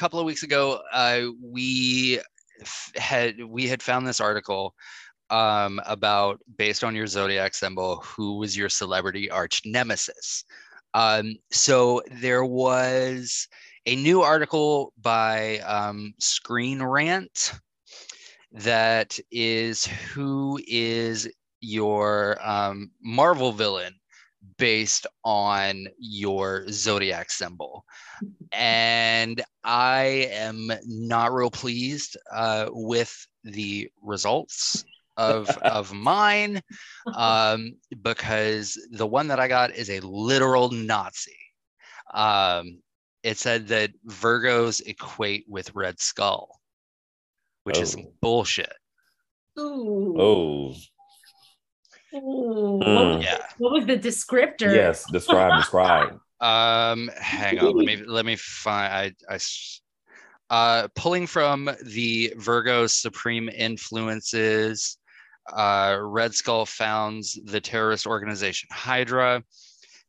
Couple of weeks ago, uh, we f- had we had found this article um, about based on your zodiac symbol, who was your celebrity arch nemesis. Um, so there was a new article by um, Screen Rant that is who is your um, Marvel villain based on your zodiac symbol. And I am not real pleased uh, with the results of, of mine um, because the one that I got is a literal Nazi. Um, it said that Virgos equate with Red Skull, which is Oh. bullshit. Ooh. Oh, Ooh. What, Mm. was, Yeah. what was the descriptor? yes. Describe, describe. Um, hang on. Let me let me find. I, I uh, pulling from the Virgo supreme influences. Uh, Red Skull founds the terrorist organization Hydra,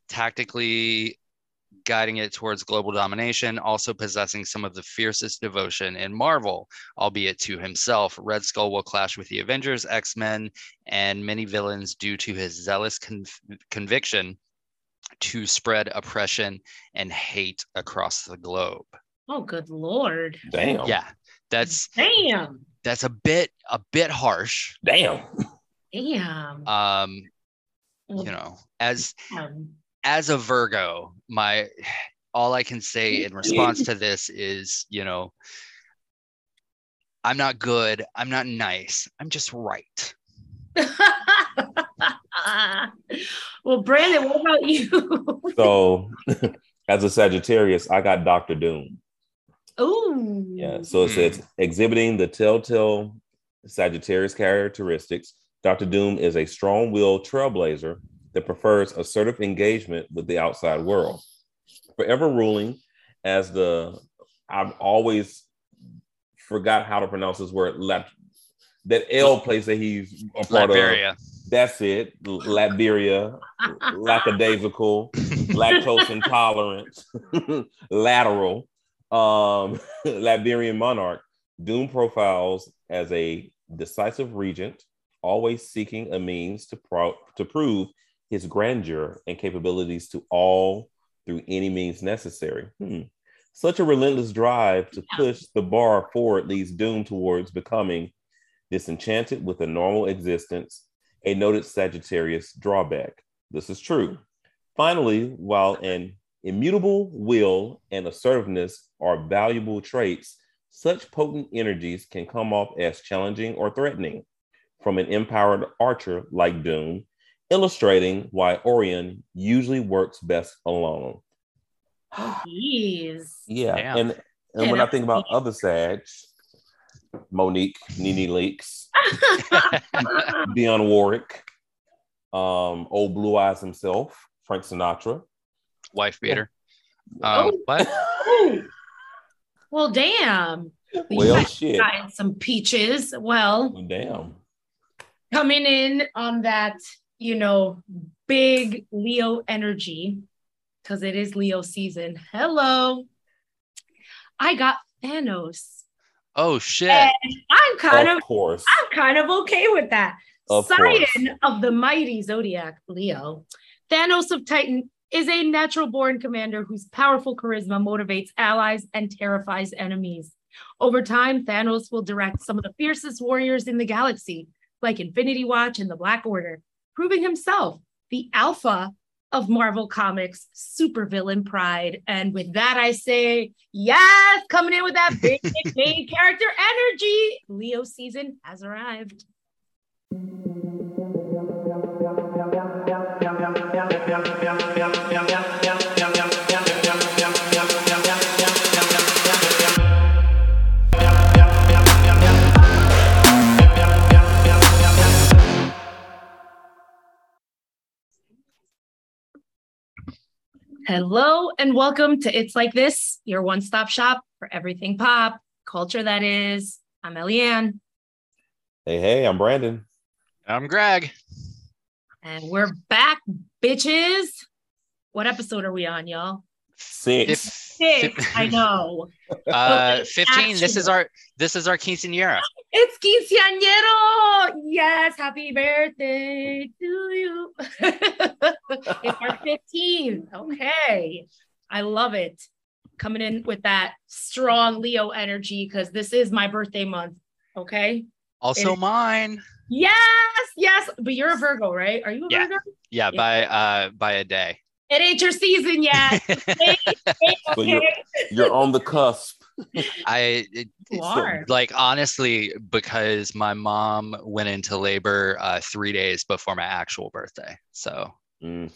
tactically guiding it towards global domination, also possessing some of the fiercest devotion in Marvel, albeit to himself. Red Skull will clash with the Avengers, X Men, and many villains due to his zealous con- conviction to spread oppression and hate across the globe. Oh, good lord. Damn. Yeah, that's Damn. that's a bit a bit harsh. Damn. Damn. Um, you know, as Damn. As a Virgo, my all I can say in response to this is, you know, I'm not good, I'm not nice, I'm just right. well, Brandon, what about you? So, as a Sagittarius, I got Doctor Doom. Ooh. Yeah. So it says hmm. exhibiting the telltale Sagittarius characteristics. Doctor Doom is a strong-willed trailblazer that prefers assertive engagement with the outside world. Forever ruling as the I've always forgot how to pronounce this word. Lat, that L place that he's a part of. That's it. Latveria, lackadaisical, lactose intolerant, lateral, um, Latvian monarch. Doom profiles as a decisive regent, always seeking a means to pro- to prove his grandeur and capabilities to all through any means necessary. Hmm. Such a relentless drive to push the bar forward leads Doom towards becoming disenchanted with a normal existence, a noted Sagittarius drawback. This is true. Finally, while an immutable will and assertiveness are valuable traits, such potent energies can come off as challenging or threatening from an empowered archer like Doom, illustrating why Orion usually works best alone. Oh, Jeez. Yeah, Damn. and and when I think about other Sag, Monique, NeNe Leakes, Dionne Warwick, um, old Blue Eyes himself, Frank Sinatra. Wife beater. Oh. Um, what? Ooh. Well, damn. Well, You shit. got some peaches. Well, Damn. coming in on that, you know, big Leo energy, because it is Leo season. Hello. I got Thanos. Oh shit. And I'm kind of of course. I'm kind of okay with that. Of Scion course. of the mighty Zodiac Leo. Thanos of Titan is a natural born commander whose powerful charisma motivates allies and terrifies enemies. Over time, Thanos will direct some of the fiercest warriors in the galaxy, like Infinity Watch and the Black Order, proving himself the alpha of Marvel Comics supervillain pride. And with that, I say, yes, coming in with that big main character energy. Leo season has arrived. Hello and welcome to It's Like This, your one stop shop for everything pop, culture that is. I'm Eliann, Hey, hey, I'm Brandon. I'm Greg. and we're back, bitches. What episode are we on, y'all? Six. Six. I know. Uh, 15. This is our this is our quinceanera. It's quinceañero. Yes, happy birthday to you. it's our 15. Okay. I love it. Coming in with that strong Leo energy because this is my birthday month. Okay. Also mine. Yes, yes. But you're a Virgo, right? Are you a Yeah. Virgo? Yeah, Yeah. by uh by a day. It ain't your season yet. It ain't- So you're- okay. You're on the cusp. I it, You are. like honestly because my mom went into labor uh 3 days before my actual birthday. So, Mm.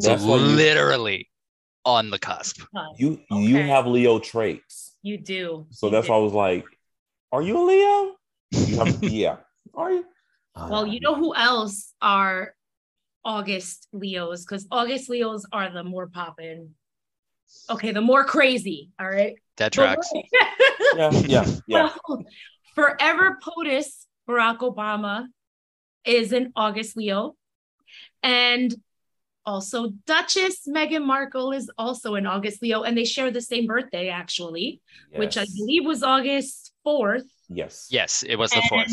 so That's why you- literally on the cusp. You you Okay. have Leo traits. You do. So You that's do. why I was like, Are you a Leo? You have, yeah. Are you? Well, you know who else are August Leos? Because August Leos are the more poppin'. Okay, the more crazy. All right. That tracks. Yeah, yeah, yeah. Well, Forever POTUS Barack Obama is an August Leo. And also Duchess Meghan Markle is also an August Leo. And they share the same birthday, actually, which I believe was August 4th. Yes. Yes, it was the fourth.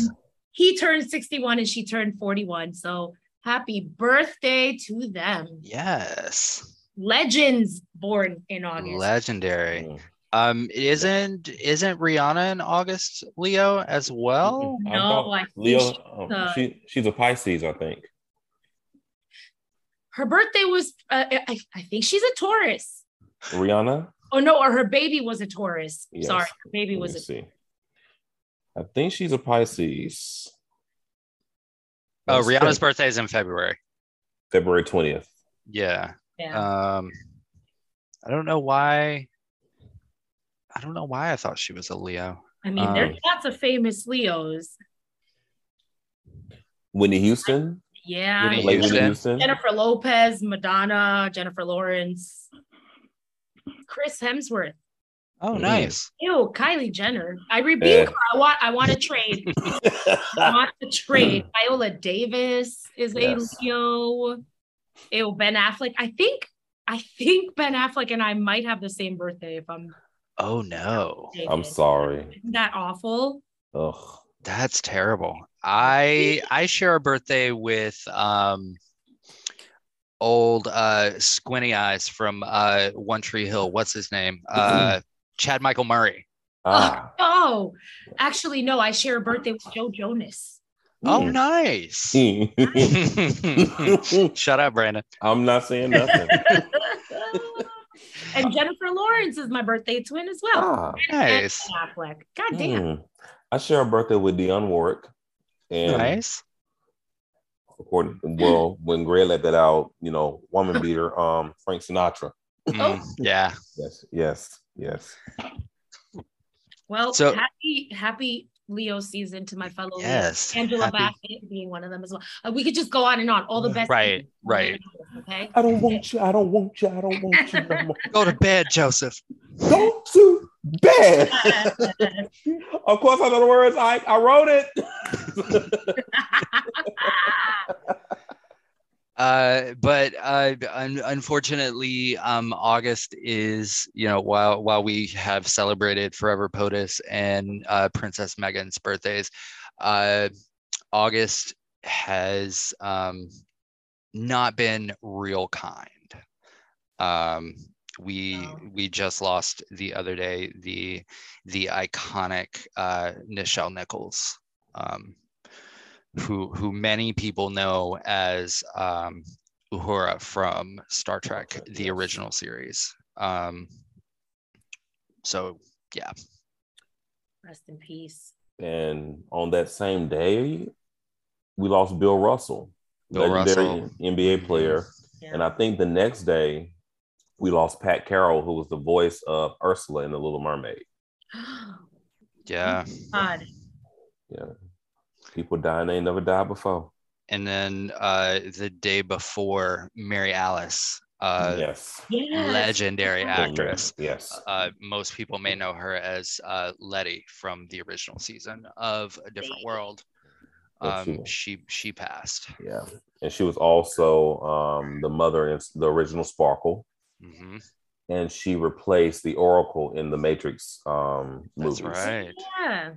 He turned 61 and she turned 41. So happy birthday to them. Yes. Legends born in August. Legendary. Mm. Um isn't isn't Rihanna in August Leo as well? I no, thought I think Leo, she- um, uh, she she's a Pisces, I think. her birthday was, uh, I, I think she's a Taurus. Rihanna. Oh no, or her baby was a Taurus. Yes. Sorry, her baby Let was me a see. I think she's a Pisces. Oh, Let's Rihanna's think. birthday is in February. February 20th. Yeah. yeah. Um I don't know why I don't know why I thought she was a Leo. I mean, there's um, lots of famous Leos. Whitney Houston. Yeah. Whitney Late Whitney Houston. Houston. Jennifer Lopez, Madonna, Jennifer Lawrence, Chris Hemsworth. Oh, nice. Ew, Kylie Jenner. I rebuke Yeah. her. I want I want to trade. I want to trade. Viola Davis is Yes. a Leo. Ew, Ben Affleck. I think I think Ben Affleck and I might have the same birthday if I'm Oh no. I'm sorry. Isn't that awful? Ugh. That's terrible. I I share a birthday with um old uh squinty eyes from uh One Tree Hill. What's his name? Uh Chad Michael Murray. Ah. Oh, actually, no. I share a birthday with Joe Jonas. Oh Hmm. nice. Shut up, Brandon. I'm not saying nothing. and Jennifer Lawrence is my birthday twin as well. ah. Nice. Affleck. God damn. Hmm. I share a birthday with Dionne Warwick. And Nice. according well, when Greg let that out, you know, woman beater, um, Frank Sinatra. Mm, yeah. Yes, yes, yes. Well, So- happy happy Leo season to my fellow Leos. Yes. Angela Happy- Bassett being one of them as well. Uh, we could just go on and on. All the best. Right, right. Okay. I don't want you. I don't want you. I don't want you no more. Go to bed, Joseph. Go to bed. of course, I know the words. I I wrote it. Uh, but uh, un- unfortunately, um, August is you know while while we have celebrated Forever POTUS and uh, Princess Meghan's birthdays, uh, August has um, not been real kind. Um, we No. we just lost the other day the the iconic uh, Nichelle Nichols. Um, who who many people know as um, Uhura from Star Trek, Trek, the yes. original series. Um, so yeah, Rest in peace. And on that same day, we lost Bill Russell, Bill legendary Russell. NBA player. Yeah. And I think the next day, we lost Pat Carroll, who was the voice of Ursula in The Little Mermaid. yeah. God. Yeah. People dying, they ain't never died before. And then uh, the day before, Mary Alice, uh, yes. Yes. legendary actress. Yes. Uh, most people may know her as uh, Lettie from the original season of A Different World. She Um, she she passed. Yeah. And she was also um, the mother in the original Sparkle. hmm and she replaced the Oracle in the Matrix um, That's movies. right. Yeah.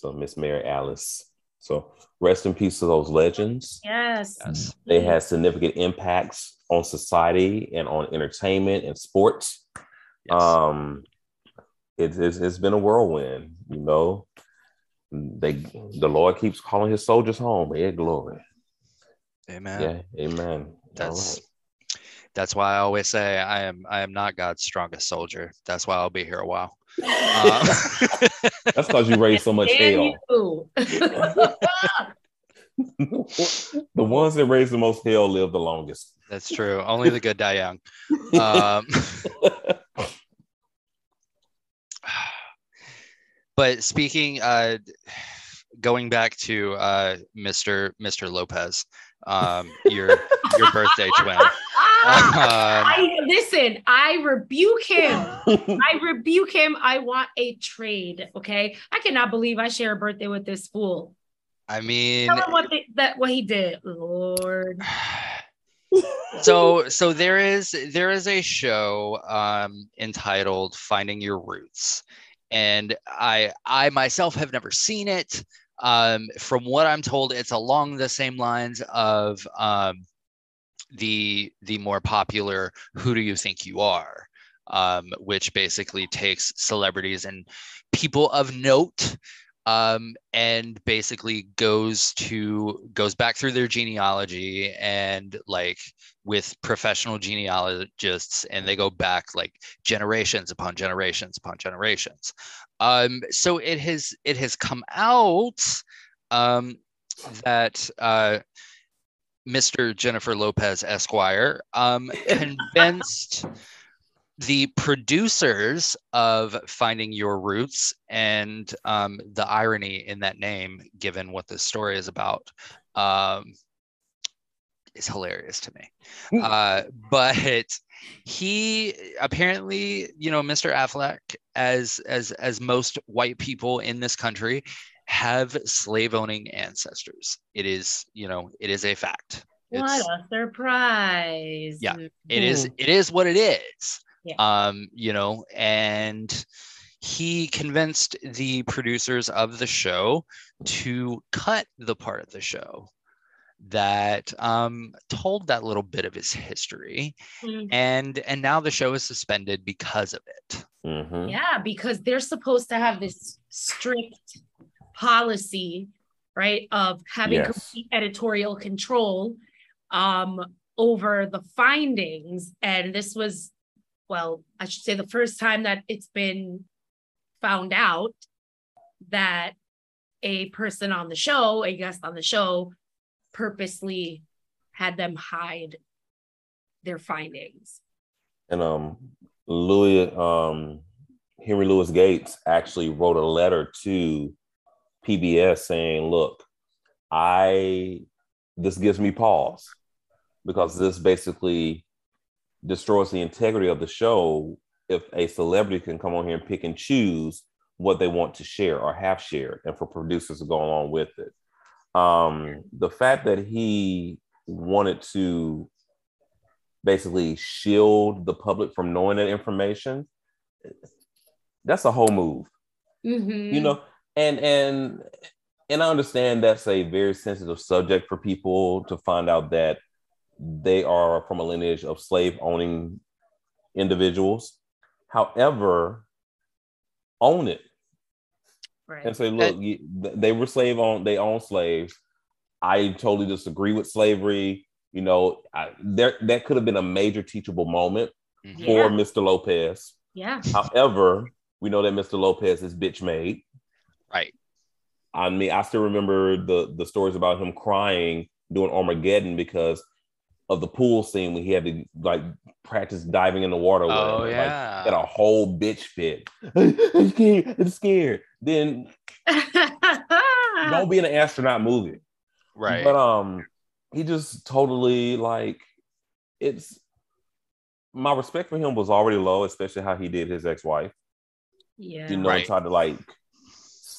So Miss Mary Alice. So rest in peace to those legends. Yes. Yes. They had significant impacts on society and on entertainment and sports. Yes. Um, it, it's, it's been a whirlwind, you know. They the Lord keeps calling his soldiers home. Yeah, glory. Amen. Yeah, amen. That's right. that's why I always say I am I am not God's strongest soldier. That's why I'll be here a while. Uh, That's because you raised so much hell. the ones that raise the most hell live the longest. that's true. Only the good die young. Um, but speaking, uh, going back to uh, Mr. Mr. Lopez, um, your your birthday twin. Um, I listen, I rebuke him. I rebuke him. I want a trade. Okay. I cannot believe I share a birthday with this fool. I mean, Tell him what they, that what he did. Lord. so so there is there is a show um entitled finding your roots and i i myself have never seen it um from what i'm told it's along the same lines of um the the more popular who do you think you are um which basically takes celebrities and people of note um, and basically goes to goes back through their genealogy and like with professional genealogists and they go back like generations upon generations upon generations. Um, so it has it has come out um, that uh, mr jennifer lopez esquire um, convinced the producers of Finding Your Roots and um, the irony in that name, given what this story is about, um, is hilarious to me. Uh, but he apparently, you know, Mr. Affleck, as as as most white people in this country, have slave owning ancestors. It is, you know, it is a fact. What a surprise. Yeah. it is it is what it is Yeah. um you know and he convinced the producers of the show to cut the part of the show that um told that little bit of his history Mhm. and and now the show is suspended because of it Mhm. Yeah, because they're supposed to have this strict policy, right, of having Yes. complete editorial control um, over the findings. And this was, well, I should say the first time that it's been found out that a person on the show, a guest on the show, purposely had them hide their findings. And um, Louis, um, Henry Louis Gates actually wrote a letter to PBS saying, "Look, I this gives me pause because this basically destroys the integrity of the show if a celebrity can come on here and pick and choose what they want to share or have shared, and for producers to go along with it. Um, the fact that he wanted to basically shield the public from knowing that information that's a whole move Mhm. you know and and and i understand that's a very sensitive subject for people to find out that they are from a lineage of slave owning individuals however own it right. and say look you, they were slave on they own slaves i totally disagree with slavery you know I, there that could have been a major teachable moment Mhm. Yeah. for Mr. Lopez. yeah. However, we know that Mr. Lopez is bitch made. Right I mean, I still remember the the stories about him crying doing Armageddon because of the pool scene when he had to like practice diving in the water. or oh whatever. Like, yeah got a whole bitch fit. I'm scared. I'm scared. Then don't be in an astronaut movie. right But um, he just totally like it's. My respect for him was already low, especially how he did his ex-wife. yeah. you know, Right. tried to like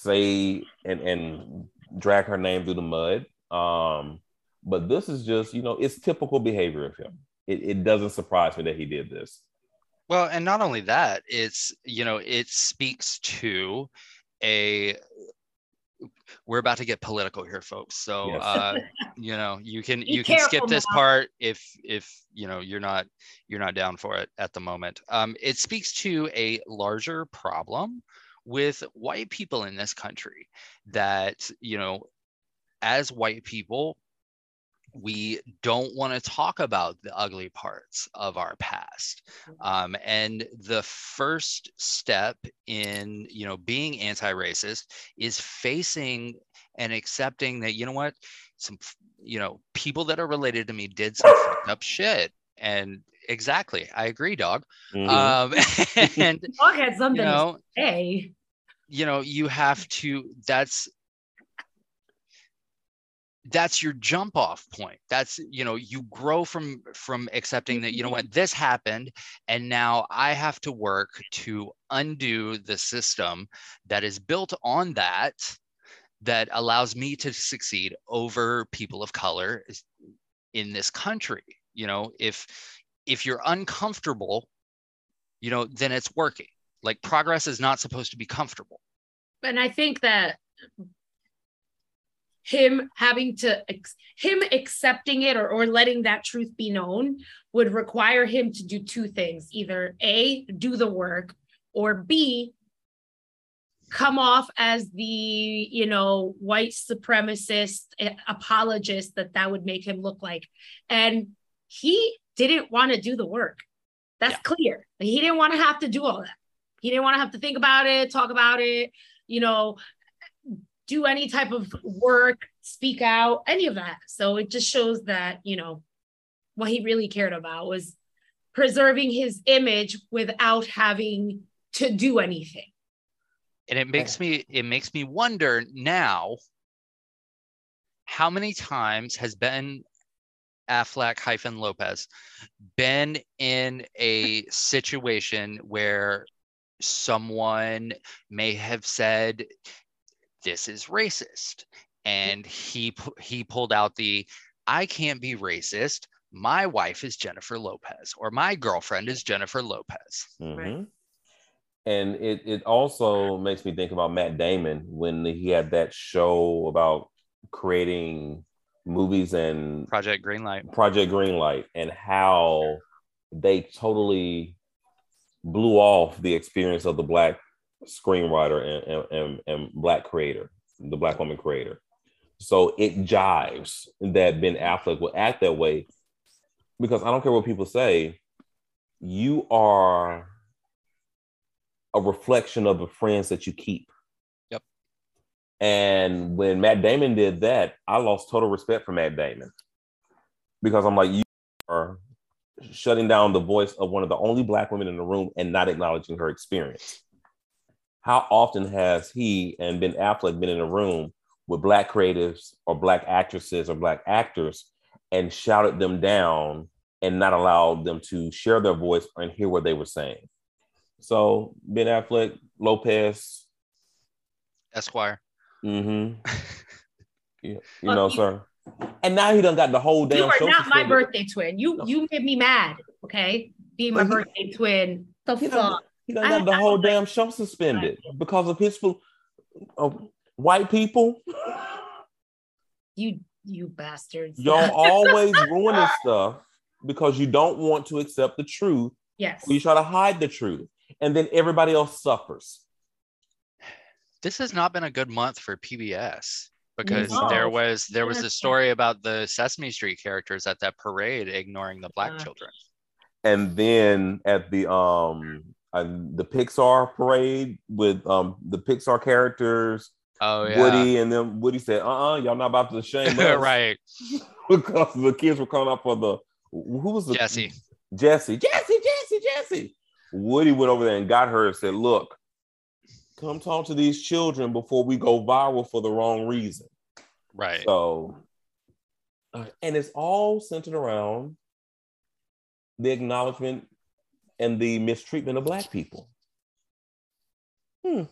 say and and drag her name through the mud. Um, but this is just, you know, it's typical behavior of him. It, it doesn't surprise me that he did this. Well, and not only that, it's you know, it speaks to a we're about to get political here folks so Yes. uh you know you can Be you can skip this now. part if if you know you're not you're not down for it at the moment um it speaks to a larger problem with white people in this country that you know as white people we don't want to talk about the ugly parts of our past. Um, and the first step in you know being anti-racist is facing and accepting that you know what some you know people that are related to me did some fucked up shit. And exactly. I agree dog. Mhm. um and Dog had you something know to say. you know you have to that's that's your jump off point. That's you know you grow from from accepting that you know what this happened and now i have to work to undo the system that is built on that that allows me to succeed over people of color in this country. You know if if you're uncomfortable you know then it's working. Like progress is not supposed to be comfortable. And I think that him having to him accepting it or, or letting that truth be known would require him to do two things either a do the work or b come off as the you know white supremacist eh, apologist that that would make him look like. And he didn't want to do the work. That's Yeah. clear. He didn't want to have to do all that. He didn't want to have to think about it talk about it you know do any type of work speak out any of that. So it just shows that you know what he really cared about was preserving his image without having to do anything. And it makes me it makes me wonder now how many times has Ben Affleck hyphen Lopez been in a situation where someone may have said this is racist and he he pulled out the I can't be racist. My wife is Jennifer Lopez or my girlfriend is Jennifer Lopez. Mhm. And it it also makes me think about Matt Damon when he had that show about creating movies and Project Greenlight Project Greenlight and how they totally blew off the experience of the black screenwriter and, and, and, and black creator, the black woman creator. So it jives that Ben Affleck will act that way because I don't care what people say, you are a reflection of the friends that you keep. And when Matt Damon did that, I lost total respect for Matt Damon because I'm like, you are shutting down the voice of one of the only black women in the room and not acknowledging her experience. How often has he and Ben Affleck been in a room with black creatives or black actresses or black actors and shouted them down and not allowed them to share their voice and hear what they were saying? So Ben Affleck, Lopez, Esquire mm-hmm. yeah, you know, you. sir. And now he done got the whole damn you are not my birthday twin you No. you made me mad okay being my he- birthday twin the He done, fuck he done I- got the I whole don't damn show suspended because of his of white people. you you bastards Y'all always ruining stuff because you don't want to accept the truth. yes you try to hide the truth, and then everybody else suffers. This has not been a good month for PBS because No. there was there was a story about the Sesame Street characters at that parade ignoring the black children. And then at the um uh, the Pixar parade with um the Pixar characters, Oh yeah, Woody and then Woody said, "Uh, uh-uh, y'all not about to shame us." right. because the kids were calling out for the who was the Jesse. Jesse, Jesse, Jesse, Jesse. Woody went over there and got her and said, Look, come talk to these children before we go viral for the wrong reason. Right. So, uh, and it's all centered around the acknowledgement and the mistreatment of Black people. Hmm.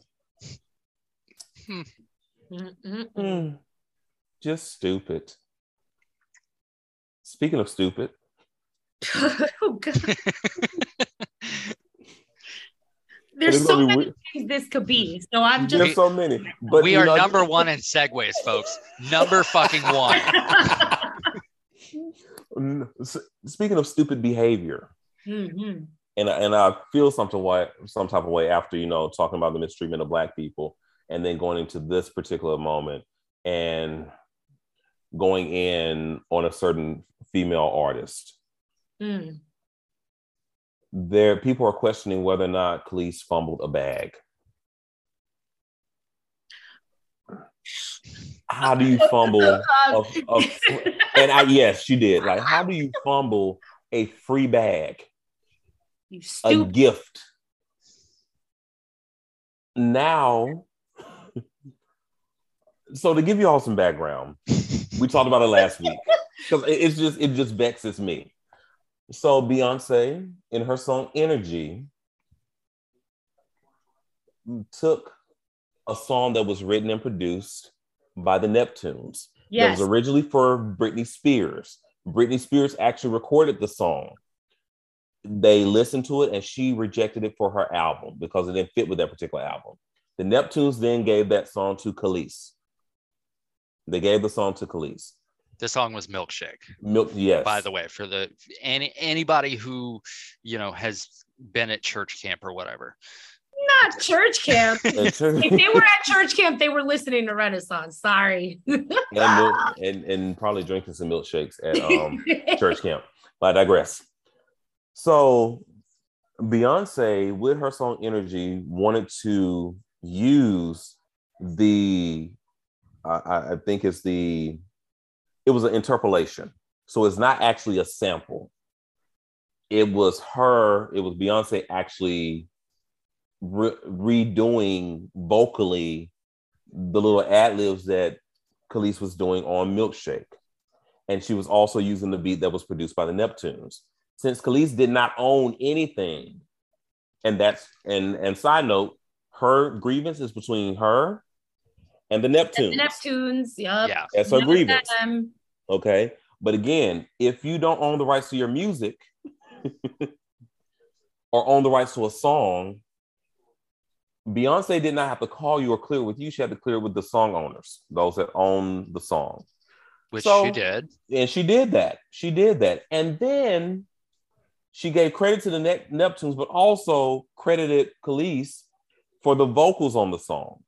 Mm-mm-mm. Hmm. Just stupid. Speaking of stupid, oh, God. There's so many weird. Things this could be. So I'm There's just so many. But we are know- number one in segues, folks. Number fucking one. Speaking of stupid behavior, Mhm. and I- and I feel something way, some type of way after you know talking about the mistreatment of black people, and then going into this particular moment and going in on a certain female artist. Mm. There, people are questioning whether or not Kelis fumbled a bag. How do you fumble? Um, a- a- and I yes, she did. Like, how do you fumble a free bag? you a gift. Now, so to give you all some background, we talked about it last week because it's just it just vexes me. So Beyonce, in her song "Energy," took a song that was written and produced by the Neptunes that Yes. was originally for Britney Spears. Britney Spears actually recorded the song. They listened to it and she rejected it for her album because it didn't fit with that particular album. The Neptunes then gave that song to Kelis. They gave the song to Kelis. The song was Milkshake. Milk, yes. By the way, for the any anybody who you know has been at church camp or whatever. Not church camp. If they were at church camp, they were listening to Renaissance. Sorry. and, milk, and, and probably drinking some milkshakes at um, church camp. But I digress. So Beyonce, with her song Energy, wanted to use the, I, I I think it's the, it was an interpolation. So it's not actually a sample. It was her, it was Beyonce actually re- redoing vocally the little ad libs that Kelis was doing on Milkshake and she was also using the beat that was produced by the Neptunes. Since Kelis did not own anything, and that's and and side note, her grievance is between her and the Neptunes. The Neptunes. Yep. Yeah. That's her Yep, grievance. them. Okay, but again, if you don't own the rights to your music or own the rights to a song, Beyonce did not have to call you or clear with you. She had to clear with the song owners, those that own the song. Which So- she did. and she did that. She did that. And then she gave credit to the Ne- Neptunes, but also credited Kelis for the vocals on the song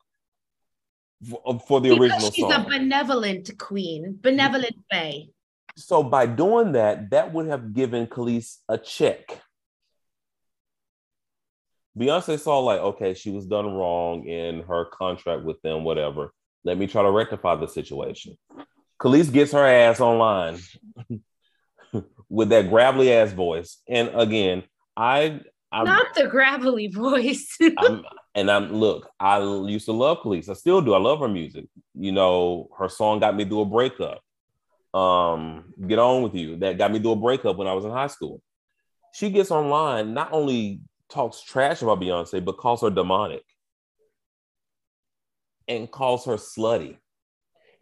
for, uh, for the Because original she's song. a benevolent queen, benevolent bay. so by doing that, that would have given Kelis a check. Beyonce saw like, okay, she was done wrong in her contract with them, whatever. Let me try to rectify the situation. Kelis gets her ass online with that gravelly ass voice. And again, I, I Not the gravelly voice. I'm, and I'm look, I used to love Kelis. I still do. I love her music. You know, her song got me through a breakup. Um, Get On With You, that got me through a breakup when I was in high school. She gets online, not only talks trash about Beyonce, but calls her demonic and calls her slutty.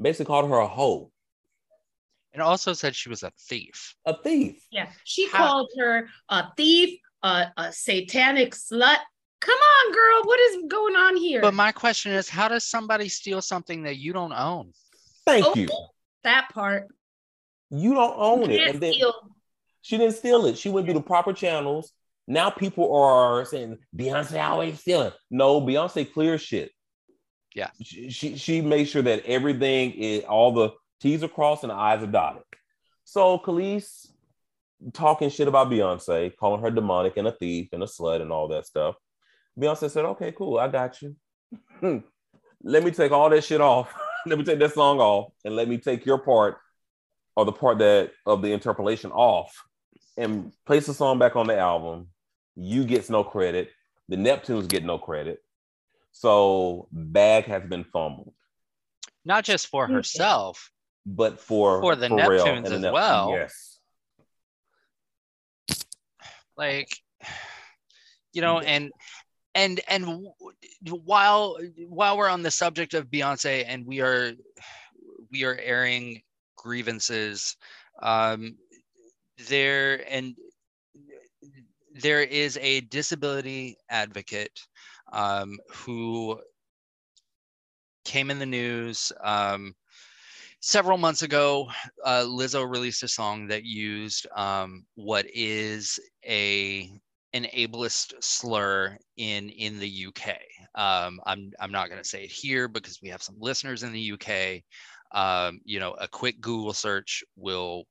Basically called her a hoe, And also said she was a thief. a thief. yeah. She How- called her a thief, a, a satanic slut. Come on, girl. What is going on here? But my question is, how does somebody steal something that you don't own? Thank Oh, you. that part. You don't own it. And then steal. She didn't steal it. She went through the proper channels. Now people are saying Beyonce always stealing. No, Beyonce clears shit. Yeah. She, she she made sure that everything is all the T's are crossed and the I's are dotted. So Kelis talking shit about Beyonce, calling her demonic and a thief and a slut and all that stuff. Beyonce said, "Okay, cool, I got you. Hmm. let me take all that shit off. let me take that song off, and let me take your part or the part that of the interpolation off and place the song back on the album. You gets no credit. The Neptunes get no credit. So bag has been fumbled, Not just for herself. but for For the Pharrell Neptunes and the as Nep- well. Yes, like you know and and and while while we're on the subject of beyonce and we are we are airing grievances um there and there is a disability advocate um, who came in the news um, several months ago. Uh, Lizzo released a song that used um, what is a an ableist slur in in the UK. Um, I'm I'm not going to say it here because we have some listeners in the UK. Um, you know, a quick Google search will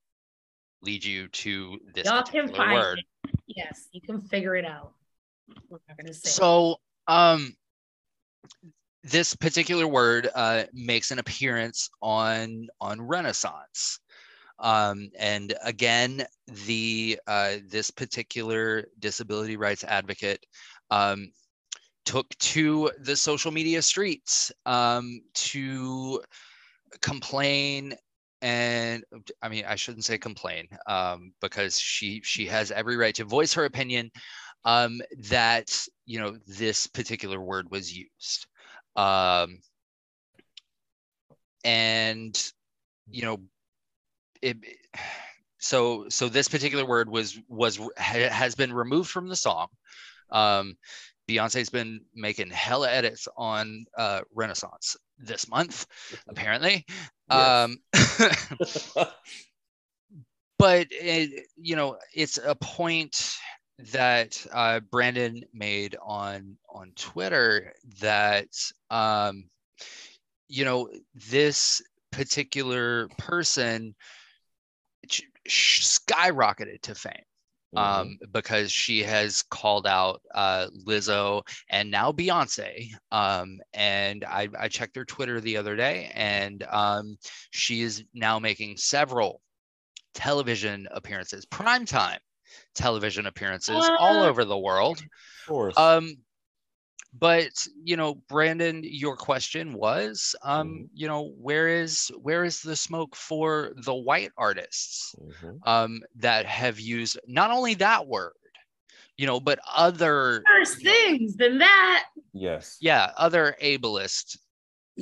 lead you to this Y'all can find word. it. Yes, you can figure it out. We're not gonna say. So, um, this particular word uh, makes an appearance on on Renaissance, um, and again, the uh, this particular disability rights advocate um, took to the social media streets um, to complain and i mean i shouldn't say complain um, because she she has every right to voice her opinion um, that you know this particular word was used um, and you know it so so this particular word was was ha- has been removed from the song um beyonce's been making hella edits on uh renaissance this month apparently Yes. um but it, you know it's a point that uh, brandon made on on twitter that um you know this particular person sh- sh- skyrocketed to fame Mhm. um, because she has called out uh, Lizzo and now Beyonce. Um, and I, I checked her Twitter the other day, and um, she is now making several television appearances, primetime television appearances all over the world. of course. Um, but you know, Brandon, your question was, um, Mhm. you know, where is where is the smoke for the white artists? Mhm. um, that have used not only that word, you know, but other, Worse things than that. Yes. yeah, other ableist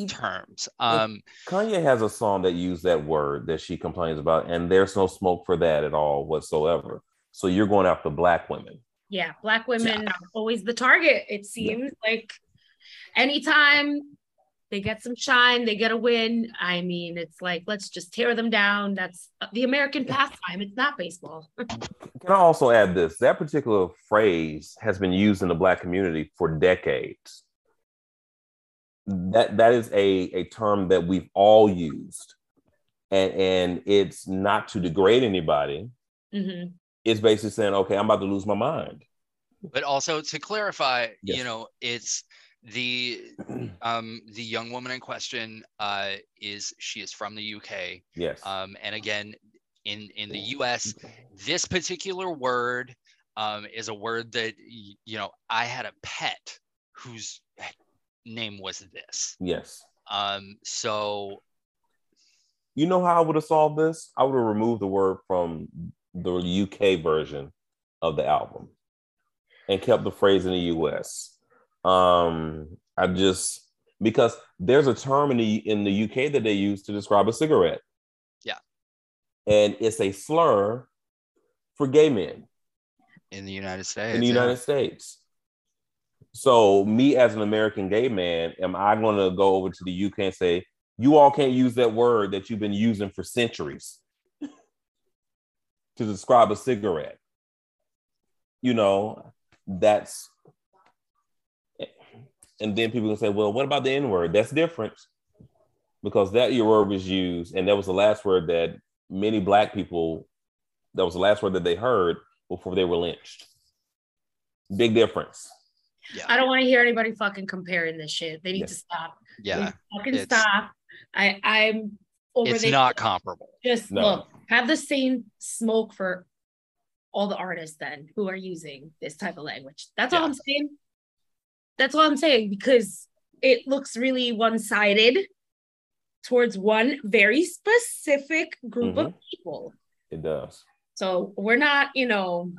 terms. Um, Kanye has a song that used that word that she complains about, and there's no smoke for that at all whatsoever. So you're going after black women. Yeah, black women are always the target. It seems like anytime they get some shine, they get a win. I mean, it's like let's just tear them down. That's the American pastime. It's not baseball. Can I also add this? That particular phrase has been used in the black community for decades. That that is a, a term that we've all used. And and it's not to degrade anybody. Mhm. It's basically saying, okay, I'm about to lose my mind. but also to clarify, Yes. you know, it's the um, the young woman in question uh, is she is from the UK, Yes. um, and again, in in the US, this particular word um, is a word that you know I had a pet whose name was this. yes. Um, so You know how I would have solved this? I would have removed the word from the UK version of the album and kept the phrase in the US. Um, I just because there's a term in the in the UK that they use to describe a cigarette. Yeah. And it's a slur for gay men in the United States, in the yeah. United States. So, me as an American gay man, am I going to go over to the UK and say, you all can't use that word that you've been using for centuries to describe a cigarette? You know, that's. And then people can say, well, what about the N word? That's different because that your word was used, and that was the last word that many Black people, that was the last word that they heard before they were lynched. Big difference. I don't want to hear anybody fucking comparing this shit. They need Yes. to stop. Yeah, need to fucking it's- stop. I I'm over it's there. not comparable. just No. look have the same smoke for all the artists then who are using this type of language that's all i'm saying that's all i'm saying because it looks really one-sided towards one very specific group of mm-hmm. people It does. so we're not you know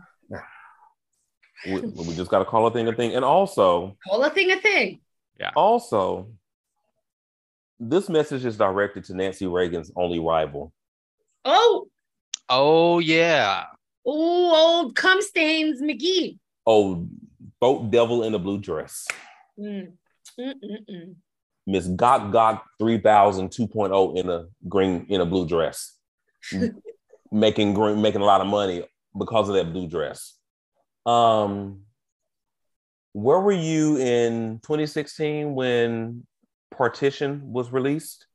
We, we just got to call a thing a thing. And also, call a thing a thing Yeah. also, this message is directed to Nancy Reagan's only rival. Oh Oh yeah, oh old cum stains mcgee Oh, boat devil in a blue dress. Mm. Miss Gok Gok 3000 2.0 in a green in a blue dress. making green making a lot of money because of that blue dress. Um where were you in 2016 when Partition was released?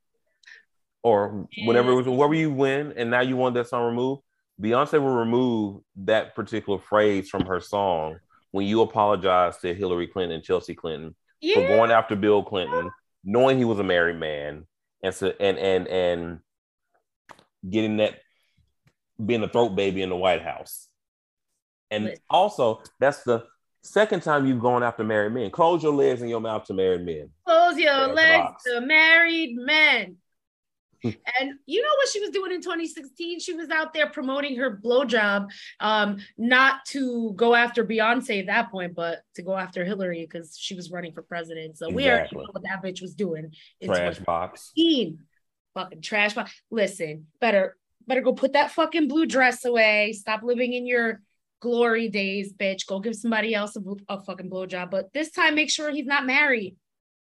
Or whenever it was where were you when and now you want that song removed? Beyonce will remove that particular phrase from her song when you apologize to Hillary Clinton and Chelsea Clinton Yeah. for going after Bill Clinton, knowing he was a married man, and so and and and getting that being a throat baby in the White House. And Listen. also, that's the second time you've gone after married men. Close your legs and your mouth to married men. Close your There's legs to married men. And you know what she was doing in 2016? She was out there promoting her blowjob, um, not to go after Beyonce at that point, but to go after Hillary because she was running for president. So we already know what that bitch was doing in Trash box. Fucking trash. box. Listen, better better go put that fucking blue dress away. Stop living in your glory days, bitch. Go give somebody else a, bl- a fucking blowjob. But this time, make sure he's not married.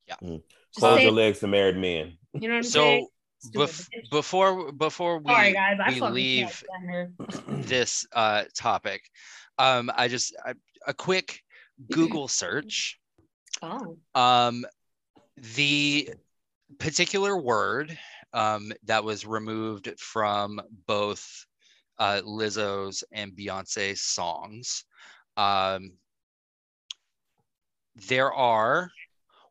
Yeah. Just Close your legs to married men. you know what I'm saying? So Stupid bef- before before we, Sorry, guys. I we leave can't stand her. this uh, topic, um, I just I, a quick Google search. Oh. Um, the particular word um, that was removed from both uh, Lizzo's and Beyonce's songs. Um, there are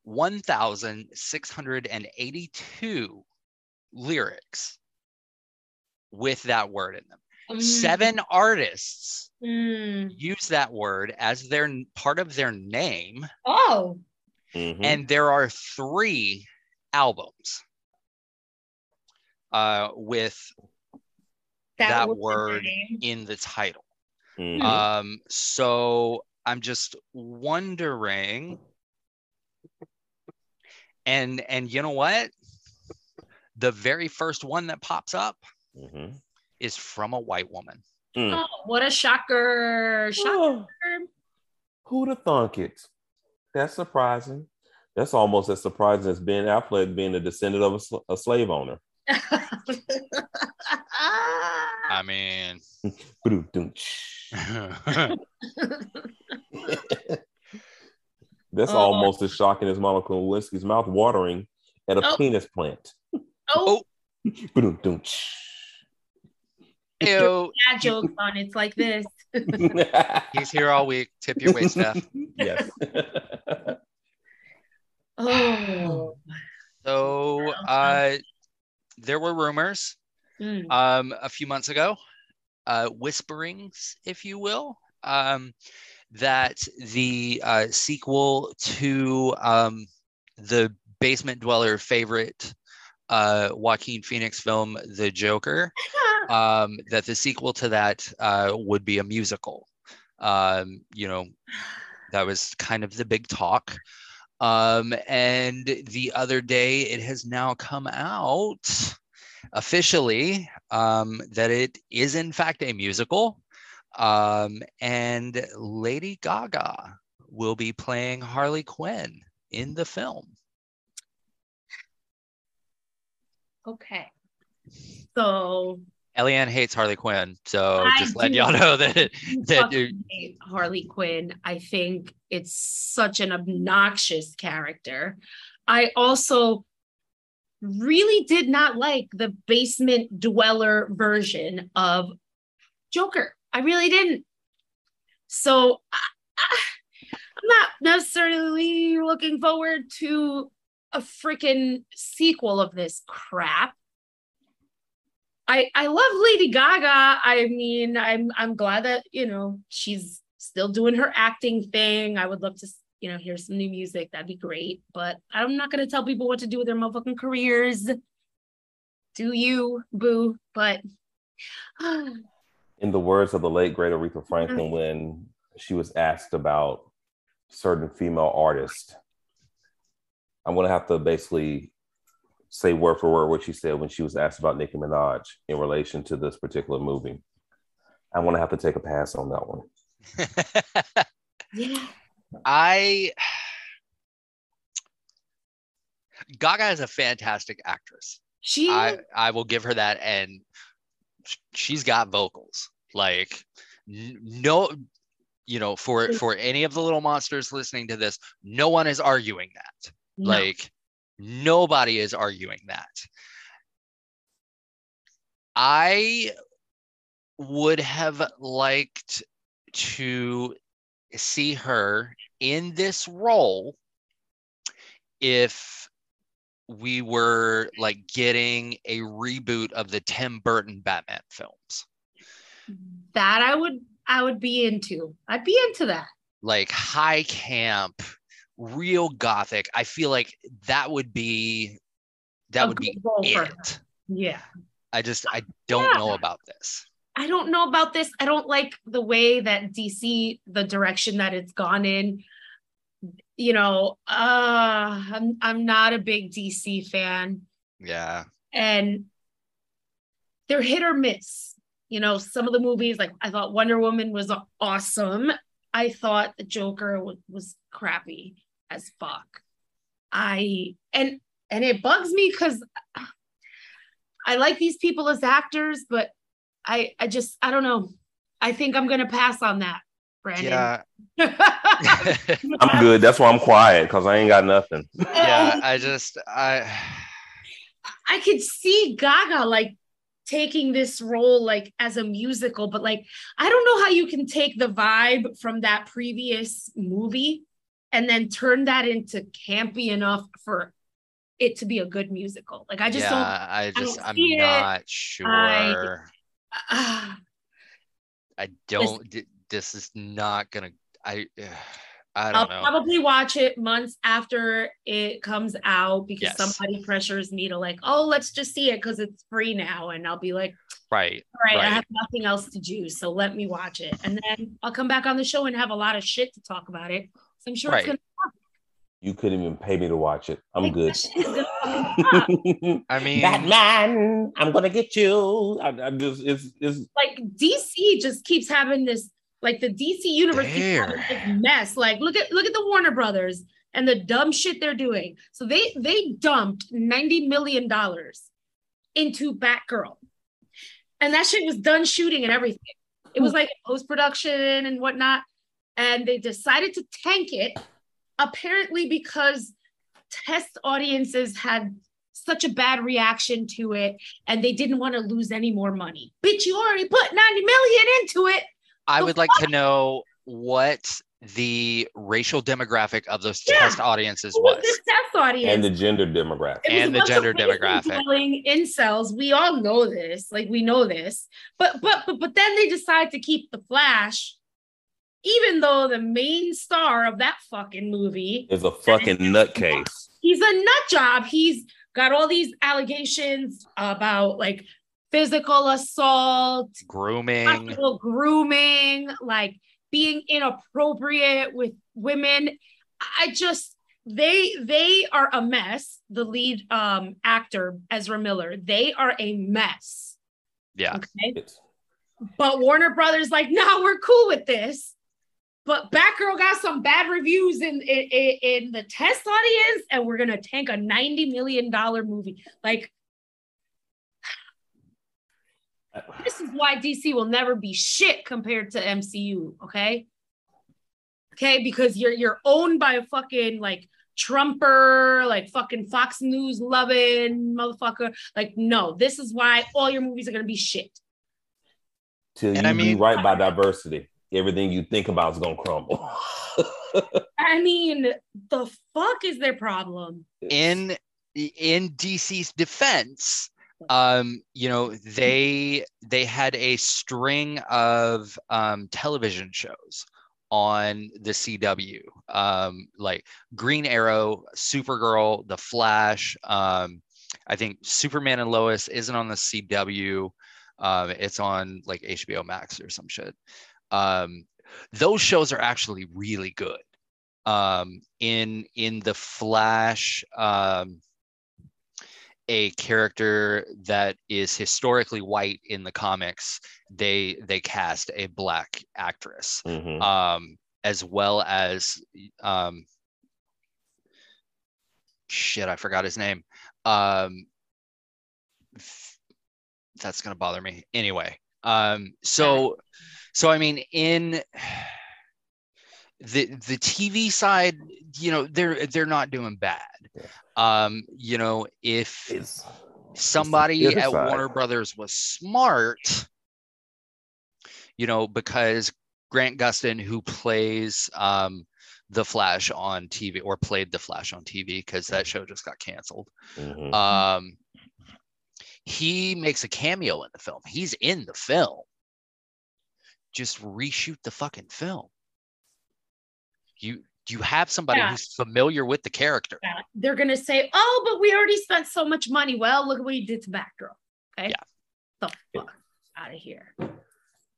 1,682 lyrics with that word in them. Mm, Seven artists mm. use that word as their part of their name Oh. Mhm. and there are three albums uh, with that, was the word in the title. Mhm. Um, so I'm just wondering, and and you know what? The very first one that pops up Mhm. is from a white woman. Mm. Oh, what a shocker. Shocker. Oh, who'd have thunk it? That's surprising. That's almost as surprising as Ben Affleck being a descendant of a, sl- a slave owner. I mean, That's Oh. almost as shocking as Monica Lewinsky's mouth watering at a Oh. penis plant. Oh, Ba-dum-dum-tsh. ew, bad jokes on it's like this. he's here all week. Tip your wait staff. yes. Oh. So uh, there were rumors Mm. um, a few months ago, uh, whisperings, if you will, um, that the uh, sequel to um, the basement dweller favorite uh, Joaquin Phoenix film, The Joker, um, that the sequel to that uh, would be a musical. Um, you know, that was kind of the big talk. Um, and the other day, it has now come out officially um, that it is, in fact, a musical. Um, and Lady Gaga will be playing Harley Quinn in the film. Okay. So Eliann hates Harley Quinn, so I just let y'all know that that hate Harley Quinn. I think it's such an obnoxious character. I also really did not like the basement dweller version of Joker. I really didn't. So I, I'm not necessarily looking forward to a freaking sequel of this crap. I I love Lady Gaga. I mean, I'm I'm glad that you know she's still doing her acting thing. I would love to you know hear some new music. That'd be great. But I'm not gonna tell people what to do with their motherfucking careers. Do you, boo? But In the words of the late great Aretha Franklin, mm. when she was asked about certain female artists, I'm gonna have to basically say word for word what she said when she was asked about Nicki Minaj in relation to this particular movie. I'm gonna have to take a pass on that one. yeah, I Gaga is a fantastic actress. She I I will give her that, and she's got vocals. Like no, you know, for for any of the little monsters listening to this, no one is arguing that. No. Like nobody is arguing that. I would have liked to see her in this role if we were like getting a reboot of the Tim Burton Batman films. that I would I would be into. I'd be into that. Like high camp, real gothic. I feel like that would be that A would be good role for her. it. Yeah. I just I don't Yeah. know about this. I don't know about this. I don't like the way that DC, the direction that it's gone in. You know, uh, I'm I'm not a big DC fan, Yeah. and they're hit or miss. You know, some of the movies, like I thought Wonder Woman was awesome. I thought the Joker was, was crappy as fuck. I and and it bugs me because I like these people as actors, but I I just I don't know. I think I'm gonna pass on that, Brandon. Yeah. I'm good. That's why I'm quiet because I ain't got nothing. yeah. I just I I could see Gaga like taking this role like as a musical, but like I don't know how you can take the vibe from that previous movie and then turn that into campy enough for it to be a good musical. Like I just yeah, I just don't I'm see it. not sure. I- I, don't don't this is not gonna I I I'll know. probably watch it months after it comes out because Yes. somebody pressures me to like, oh, let's just see it because it's free now. And I'll be like, right. all right, I have nothing else to do. So let me watch it. And then I'll come back on the show and have a lot of shit to talk about it. So I'm sure Right. it's going to You couldn't even pay me to watch it. I'm gonna good. that shit is gonna fucking pop. I mean Batman, I'm gonna get you. I, I just it's it's like DC just keeps having this, like the DC universe keeps having There. this mess. Like look at look at the Warner Brothers and the dumb shit they're doing. So they they dumped 90 million dollars into Batgirl. And that shit was done shooting and everything. It was hmm. like post production and whatnot. And they decided to tank it, apparently because test audiences had such a bad reaction to it and they didn't want to lose any more money. Bitch, you already put 90 million into it. I would like to know what the racial demographic of those Yeah. test audiences Who was was. this test audience? and the gender demographic. And the gender demographic. incels. We all know this. Like we know this. But but but but then they decide to keep the Flash, even though the main star of that fucking movie, Is a fucking nutcase. he's a nut job. He's got all these allegations about like physical assault, Grooming. grooming, like being inappropriate with women. I just they they are a mess. The lead um actor Ezra Miller, they are a mess. Yeah. Okay. But Warner Brothers like, nah, we're cool with this. But Batgirl got some bad reviews in, in in in the test audience, and we're gonna tank a ninety million dollar movie. Like this is why DC will never be shit compared to MCU, okay? Okay, because you're you're owned by a fucking like Trumper, like fucking Fox News loving motherfucker. Like, no, this is why all your movies are gonna be shit. Till And you I mean- be right by diversity. Everything you think about is gonna crumble. I mean, the fuck is their problem? in in DC's defense, um, you know, they they had a string of um, television shows on the CW, um, like Green Arrow, Supergirl, The Flash. Um, I think Superman and Lois isn't on the CW. Um, it's on like HBO Max or some shit. Um, those shows are actually really good um in in the flash um a character that is historically white in the comics they they cast a black actress Mhm. um as well as um shit, I forgot his name. Um, that's gonna bother me anyway. Um, so, so I mean, in the the TV side, you know, they're they're not doing bad. Yeah. Um, you know, if It's somebody other at side. Warner Brothers was smart, you know, because Grant Gustin, who plays um, the Flash on TV or played the Flash on TV, because that show just got canceled. Mhm. Um, he makes a cameo in the film. He's in the film. Just reshoot the fucking film. You you have somebody Yeah. who's familiar with the character. Yeah, They're gonna say, "Oh, but we already spent so much money." Well, look what you did to Batgirl. Okay, Yeah. the fuck out of here.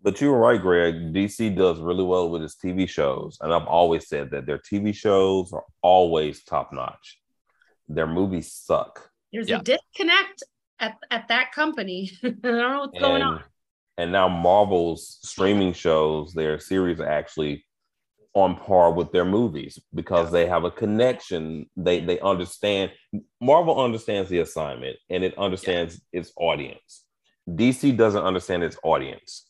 But you were right, Greg. DC does really well with its TV shows, and I've always said that their TV shows are always top notch. Their movies suck. There's Yeah. a disconnect at, at that company. I don't know what's going on. and now Marvel's streaming shows, their series are actually on par with their movies because they have a connection. They they understand Marvel understands the assignment and it understands its audience. DC doesn't understand its audience.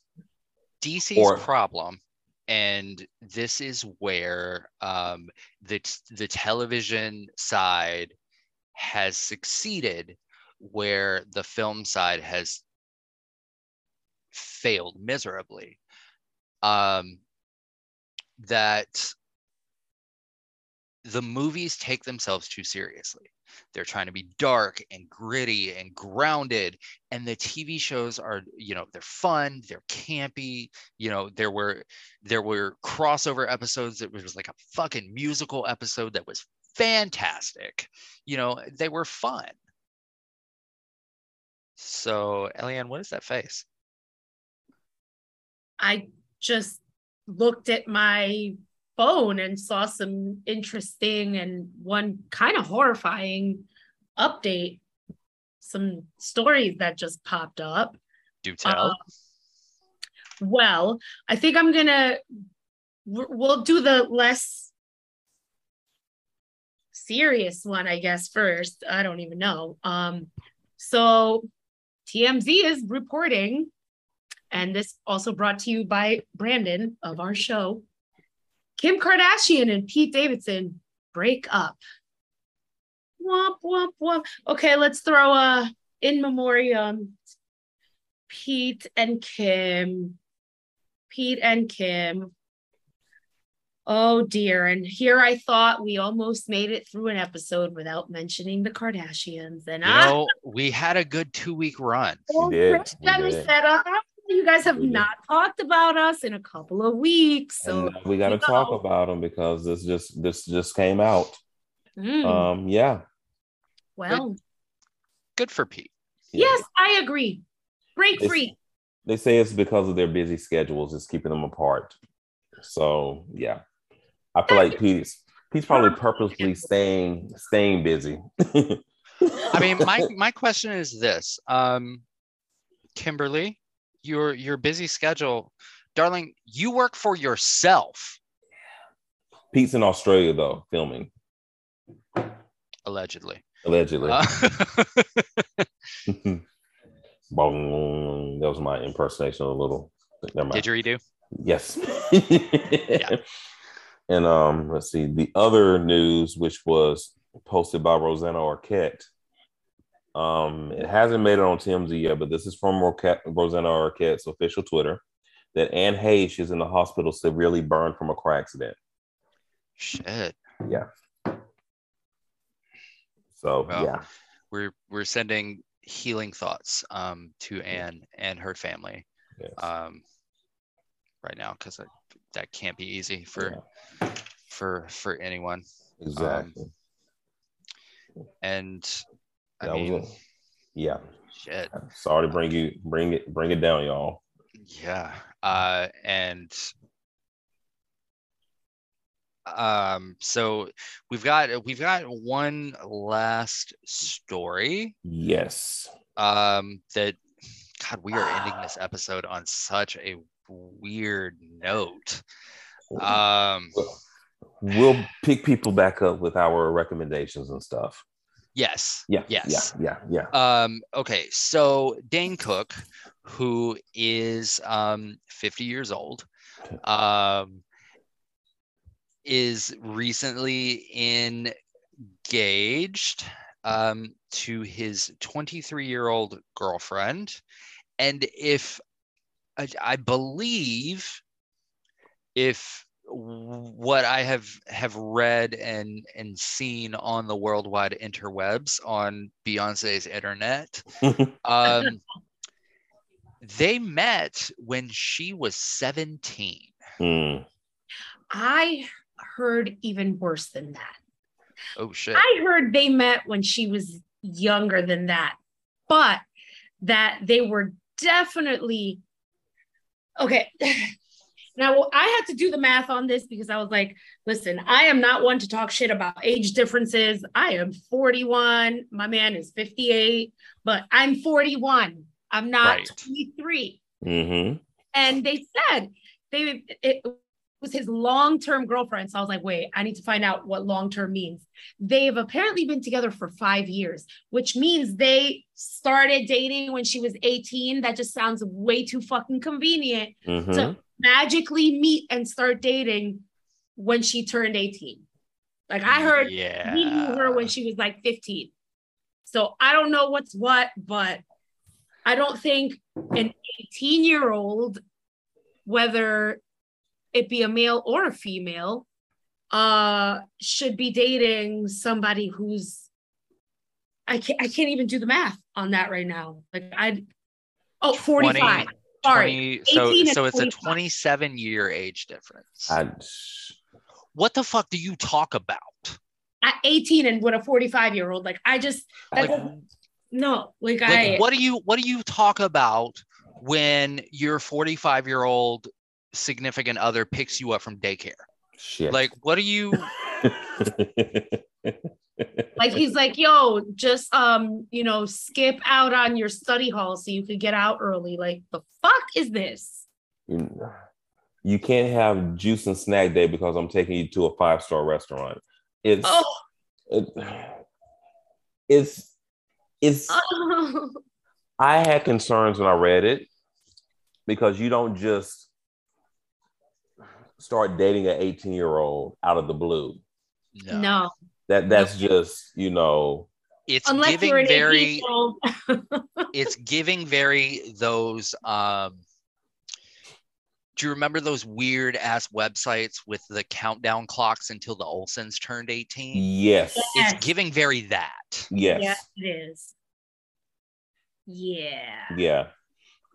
DC's Or- problem, and this is where um, the the television side has succeeded, where the film side has failed miserably. Um, that the movies take themselves too seriously. They're trying to be dark and gritty and grounded, and the TV shows are, you know, they're fun, they're campy. You know, there were there were crossover episodes that was like a fucking musical episode that was fantastic. You know, they were fun. So, Eliann, what is that face? I just looked at my phone and saw some interesting and one kind of horrifying update. Some stories that just popped up. Do tell. Uh, Well, I think I'm gonna we'll do the less serious one, I guess, first. I don't even know. Um, so TMZ is reporting, and this also brought to you by Brandon of our show. Kim Kardashian and Pete Davidson break up. Womp womp womp. Okay, let's throw a in memoriam Pete and Kim. Pete and Kim. Oh dear. And here I thought we almost made it through an episode without mentioning the Kardashians. And You I know, we had a good two week run. oh, did, Kris we Jenner did. said, uh, you guys have We did. not talked about us in a couple of weeks. So and we got to you talk about them because this just this just came out. Mm, Um, yeah. well, Good for Pete. yes, I agree. Break It's- free. They say it's because of their busy schedules, it's keeping them apart. So yeah, I feel like Pete's Pete's probably purposely staying staying busy. I mean, my my question is this. Um Kimberly, your your busy schedule, darling, you work for yourself, Pete's in Australia though, filming allegedly. allegedly. Uh, That was my impersonation a little. Never mind. didgeridoo. Yes. And um, let's see the other news, which was posted by Rosanna Arquette. Um, it hasn't made it on TMZ yet, but this is from Roquette, Rosanna Arquette's official Twitter that Anne Heche is in the hospital severely burned from a car accident. Shit. Yeah. So Wow. yeah, We're we're sending healing thoughts um to Anne and her family yes. um right now because that can't be easy for for for anyone. exactly. And I that mean was it. Yeah. shit. Sorry to bring you bring it bring it down, y'all. Yeah. Uh, and um, so we've got we've got one last story. Yes. Um, that God, we are ending this episode on such a weird note. Um, we'll pick people back up with our recommendations and stuff. Yes. Yeah. Yes. Yeah. Yeah. Yeah. Um, okay, so Dane Cook, who is um, 50 years old, um, is recently engaged um, to his 23 year old girlfriend. And if I, I believe, if what I have have read and and seen on the worldwide interwebs on Beyonce's internet, um, they met when she was 17. Mm. I heard even worse than that. Oh shit. I heard they met when she was younger than that, but that they were definitely okay. Now I had to do the math on this because I was like, listen, I am not one to talk shit about age differences. I am 41. My man is 58, but I'm 41. I'm not Right. 23. Mm-hmm. And they said they it was his long-term girlfriend. So I was like, wait, I need to find out what long-term means. They have apparently been together for five years, which means they started dating when she was 18. That just sounds way too fucking convenient Mm-hmm. to magically meet and start dating when she turned 18. Like I heard yeah. he knew her when she was like 15. So I don't know what's what, but I don't think an 18 year old, whether it be a male or a female, uh, should be dating somebody who's I can't I can't even do the math on that right now. Like I oh 45. 20 Sorry. 20 so so it's a 27 year age difference. I, what the fuck do you talk about? At 18 and with a 45 year old. Like I just that Like, doesn't- no, like, I what do you what do you talk about when your 45 year old significant other picks you up from daycare? shit. Like what do you like he's like yo just um you know skip out on your study hall so you could get out early like the fuck is this you can't have juice and snack day because I'm taking you to a five star restaurant. It's oh, it, it's it's oh. I had concerns when I read it because you don't just start dating an 18 year old out of the blue. no, no That that's just you know it's unless giving very 18 year old it's giving very those um do you remember those weird ass websites with the countdown clocks until the Olsens turned 18? yes Yes. It's giving very that. yes yeah it is yeah yeah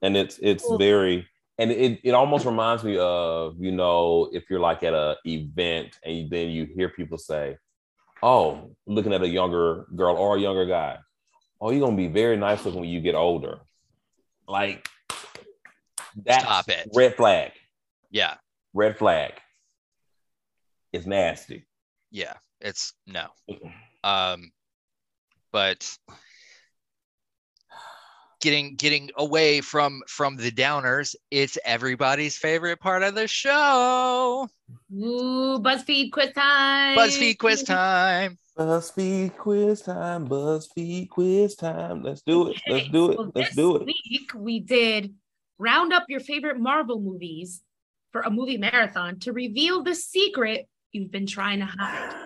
and it's it's Cool. very and it, it almost reminds me of you know if you're like at a event and then you hear people say oh looking at a younger girl or a younger guy oh you're gonna be very nice looking when you get older like that's Stop it. red flag Yeah. red flag it's nasty Yeah. It's no. Um but getting getting away from from the downers, it's everybody's favorite part of the show. Ooh, BuzzFeed quiz time. BuzzFeed quiz time. BuzzFeed quiz time, BuzzFeed quiz time. Let's do it. Let's do it. Well, Let's this do it. Week we did round up your favorite Marvel movies for a movie marathon to reveal the secret you've been trying to hide.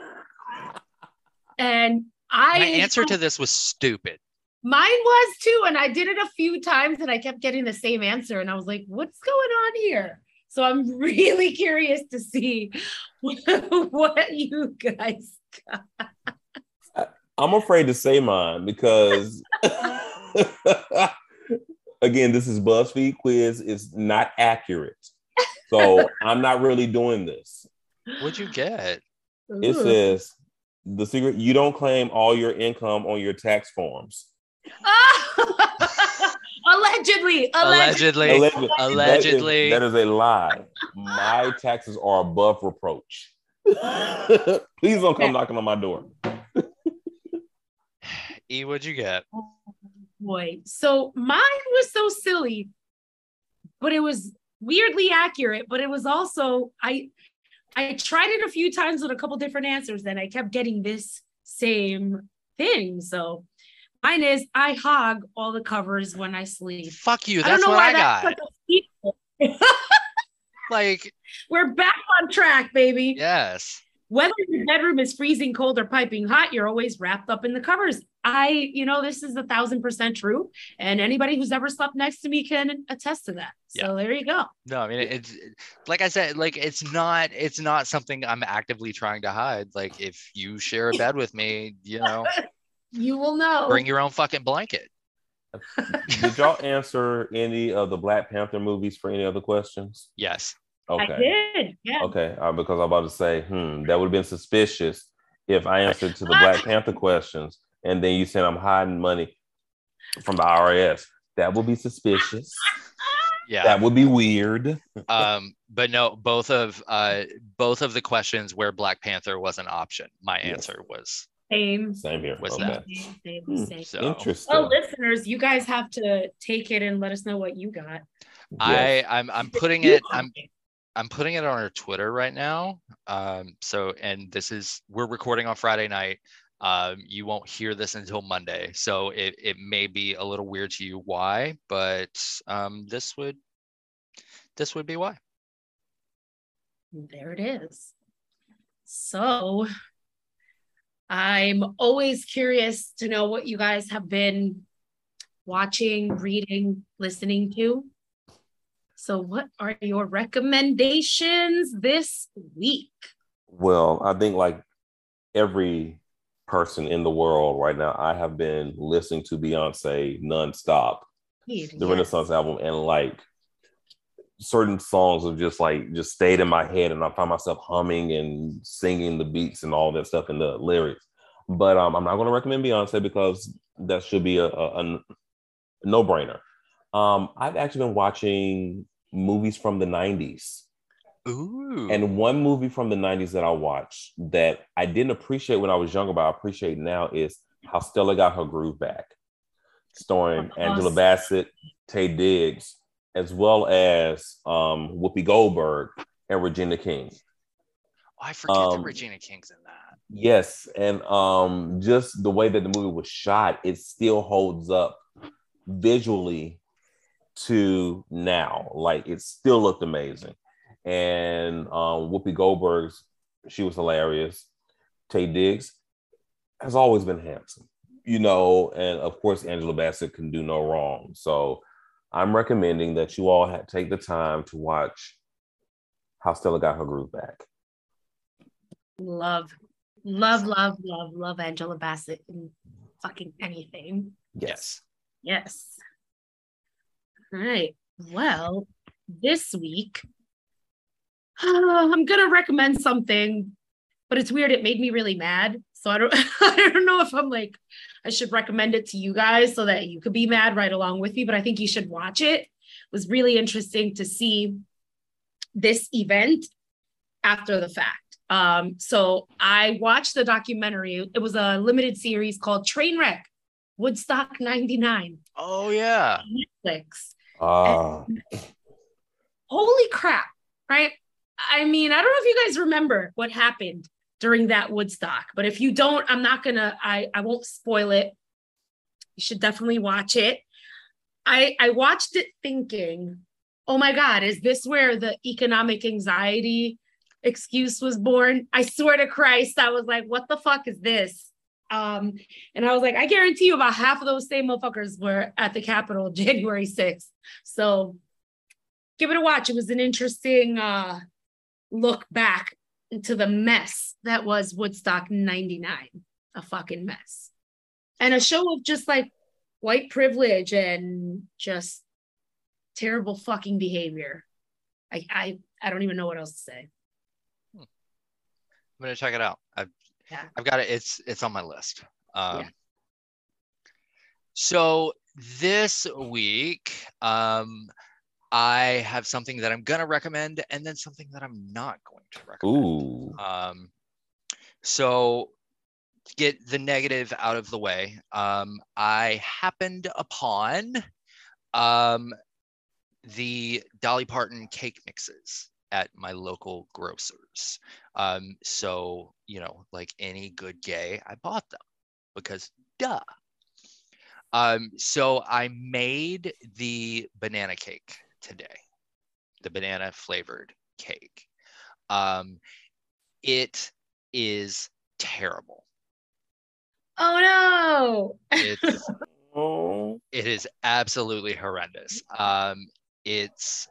And I My answer to this was stupid. Mine was too, and I did it a few times, and I kept getting the same answer, and I was like, "What's going on here?" So I'm really curious to see what you guys got. I'm afraid to say mine because again, this is BuzzFeed quiz. It's not accurate. So I'm not really doing this. What'd you get? It says the secret you don't claim all your income on your tax forms. Oh! allegedly, allegedly. Allegedly. Allegedly. Allegedly. That is, that is a lie. My taxes are above reproach. Please don't come knocking on my door. E, what'd you get? Oh, boy, so mine was so silly, but it was weirdly accurate. But it was also I, I tried it a few times with a couple different answers, and I kept getting this same thing. So mine is I hog all the covers when I sleep. Fuck you. I don't That's know what why I got. that's such a. Like, We're back on track, baby. yes. Whether your bedroom is freezing cold or piping hot, you're always wrapped up in the covers. I, you know, this is a thousand percent true. And anybody who's ever slept next to me can attest to that. So there you go. No, I mean it's like I said, like it's not it's not something I'm actively trying to hide. Like if you share a bed with me, you know, You will know. bring your own fucking blanket. Did y'all answer any of the Black Panther movies for any other questions? Yes. I Okay. did. Yeah. Okay, uh, because I'm about to say, hmm, that would have been suspicious if I answered to the Black Panther questions and then you said I'm hiding money from the IRS. That would be suspicious. Yeah. That would be weird. um, but no, both of uh both of the questions where Black Panther was an option, my Yes. answer was Same. Same here. What's okay. that? Same, same, Hmm. same. so Interesting. Well, listeners, you guys have to take it and let us know what you got. Yes. I I'm I'm putting it I'm I'm putting it on our Twitter right now. Um, so, and this is, we're recording on Friday night. Um, you won't hear this until Monday. So it, it may be a little weird to you why, but um, this would, this would be why. There it is. So I'm always curious to know what you guys have been watching, reading, listening to. So, what are your recommendations this week? Well, I think like every person in the world right now, I have been listening to Beyonce nonstop, the Yes. Renaissance album, and like certain songs have just like just stayed in my head, and I find myself humming and singing the beats and all that stuff in the lyrics. But um, I'm not going to recommend Beyonce because that should be a, a, a no brainer. Um, I've actually been watching movies from the 90s. Ooh. And one movie from the 90s that I watched that I didn't appreciate when I was younger, but I appreciate now is How Stella Got Her Groove Back, starring Angela. Bassett, Taye Diggs, as well as um, Whoopi Goldberg and Regina King. Oh, I forget um, that Regina King's in that. Yes, and um, just the way that the movie was shot, it still holds up visually to now. Like it still looked amazing. And um, Whoopi Goldberg's, she was hilarious. Taye Diggs has always been handsome, you know, and of course Angela Bassett can do no wrong. So I'm recommending that you all ha- take the time to watch How Stella Got Her Groove Back. Love, love, love, love, love Angela Bassett in fucking anything. Yes. Yes. All right. Well, this week, I'm gonna recommend something, but it's weird. It made me really mad. So I don't I don't know if I'm like I should recommend it to you guys so that you could be mad right along with me, but I think you should watch it. It was really interesting to see this event after the fact. Um, so I watched the documentary. It was a limited series called Trainwreck Woodstock 99 Oh yeah. Netflix. Ah, Holy crap, right? I mean, I don't know if you guys remember what happened during that Woodstock, but if you don't, I'm not gonna, I, I won't spoil it. You should definitely watch it. I I watched it thinking, oh my God, is this where the economic anxiety excuse was born? I swear to Christ, I was like, what the fuck is this? Um, and I was like, I guarantee you about half of those same motherfuckers were at the Capitol January 6th. So give it a watch. It was an interesting uh, look back into the mess that was Woodstock 99. A fucking mess. And a show of just like white privilege and just terrible fucking behavior. I I, I don't even know what else to say. I'm gonna check it out. I've Yeah. I've got it. It's it's on my list. Um, Yeah. So this week, um, I have something that I'm gonna recommend, and then something that I'm not going to recommend. ooh. Um, so to get the negative out of the way, um, I happened upon um, the Dolly Parton cake mixes at my local grocers. Um, so, you know, like any good gay, I bought them. because duh. Um, so I made the banana cake today, the banana flavored cake. Um, it is terrible. Oh no. It's Oh, it is absolutely horrendous. Um, it's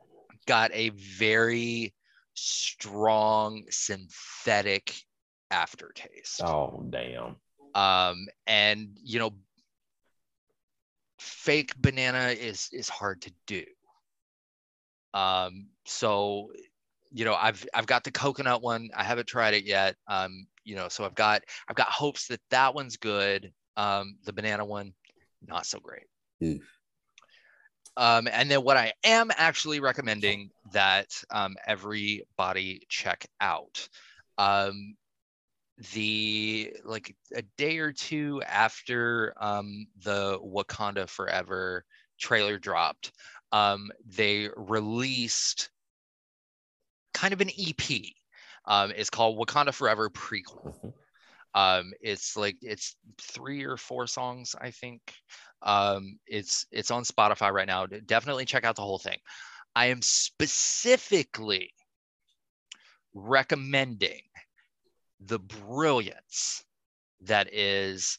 got a very strong synthetic aftertaste. oh damn. Um, and you know, fake banana is is hard to do. Um, so you know, I've I've got the coconut one. I haven't tried it yet. Um, you know, so I've got I've got hopes that that one's good. Um, the banana one, not so great. Um, and then what I am actually recommending that um, everybody check out. Um, the like a day or two after um, the Wakanda Forever trailer dropped, um, they released kind of an EP. Um, it's called Wakanda Forever Prequel. Mhm. Um, it's like it's three or four songs, I think. Um, it's it's on Spotify right now. Definitely check out the whole thing. I am specifically recommending the brilliance that is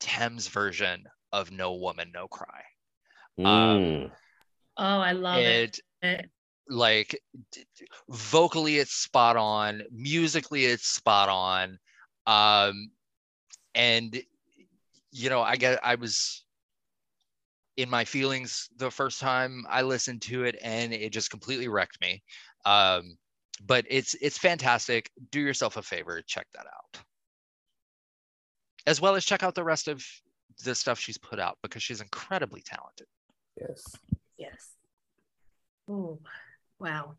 Tems' version of No Woman, No Cry. Mm. Oh, I love it. It like d- d- vocally it's spot on, musically it's spot on. Um and you know, I get I was in my feelings the first time I listened to it and it just completely wrecked me. Um but it's it's fantastic. Do yourself a favor, check that out. As well as check out the rest of the stuff she's put out because she's incredibly talented. Yes. Yes. Oh, wow.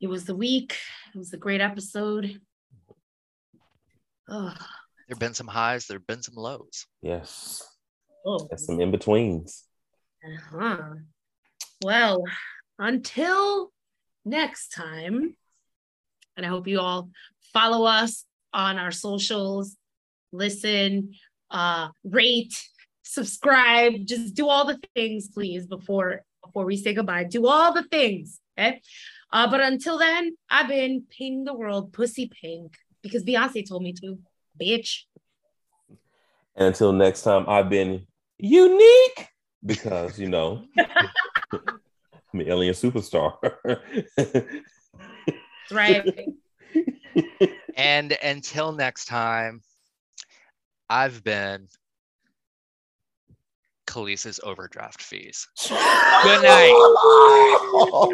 It was the week. It was a great episode. Oh, There've been some highs, there've been some lows. Yes. oh. There's some in betweens. Uh-huh. Well, until next time, and I hope you all follow us on our socials, listen, uh, rate, subscribe, just do all the things, please, before before we say goodbye. Do all the things, okay? Uh, but until then, I've been painting the world pussy pink because Beyonce told me to, bitch. And until next time, I've been unique because, you know, I'm an alien superstar. Right. And until next time, I've been Kelis's overdraft fees. Good night. Oh,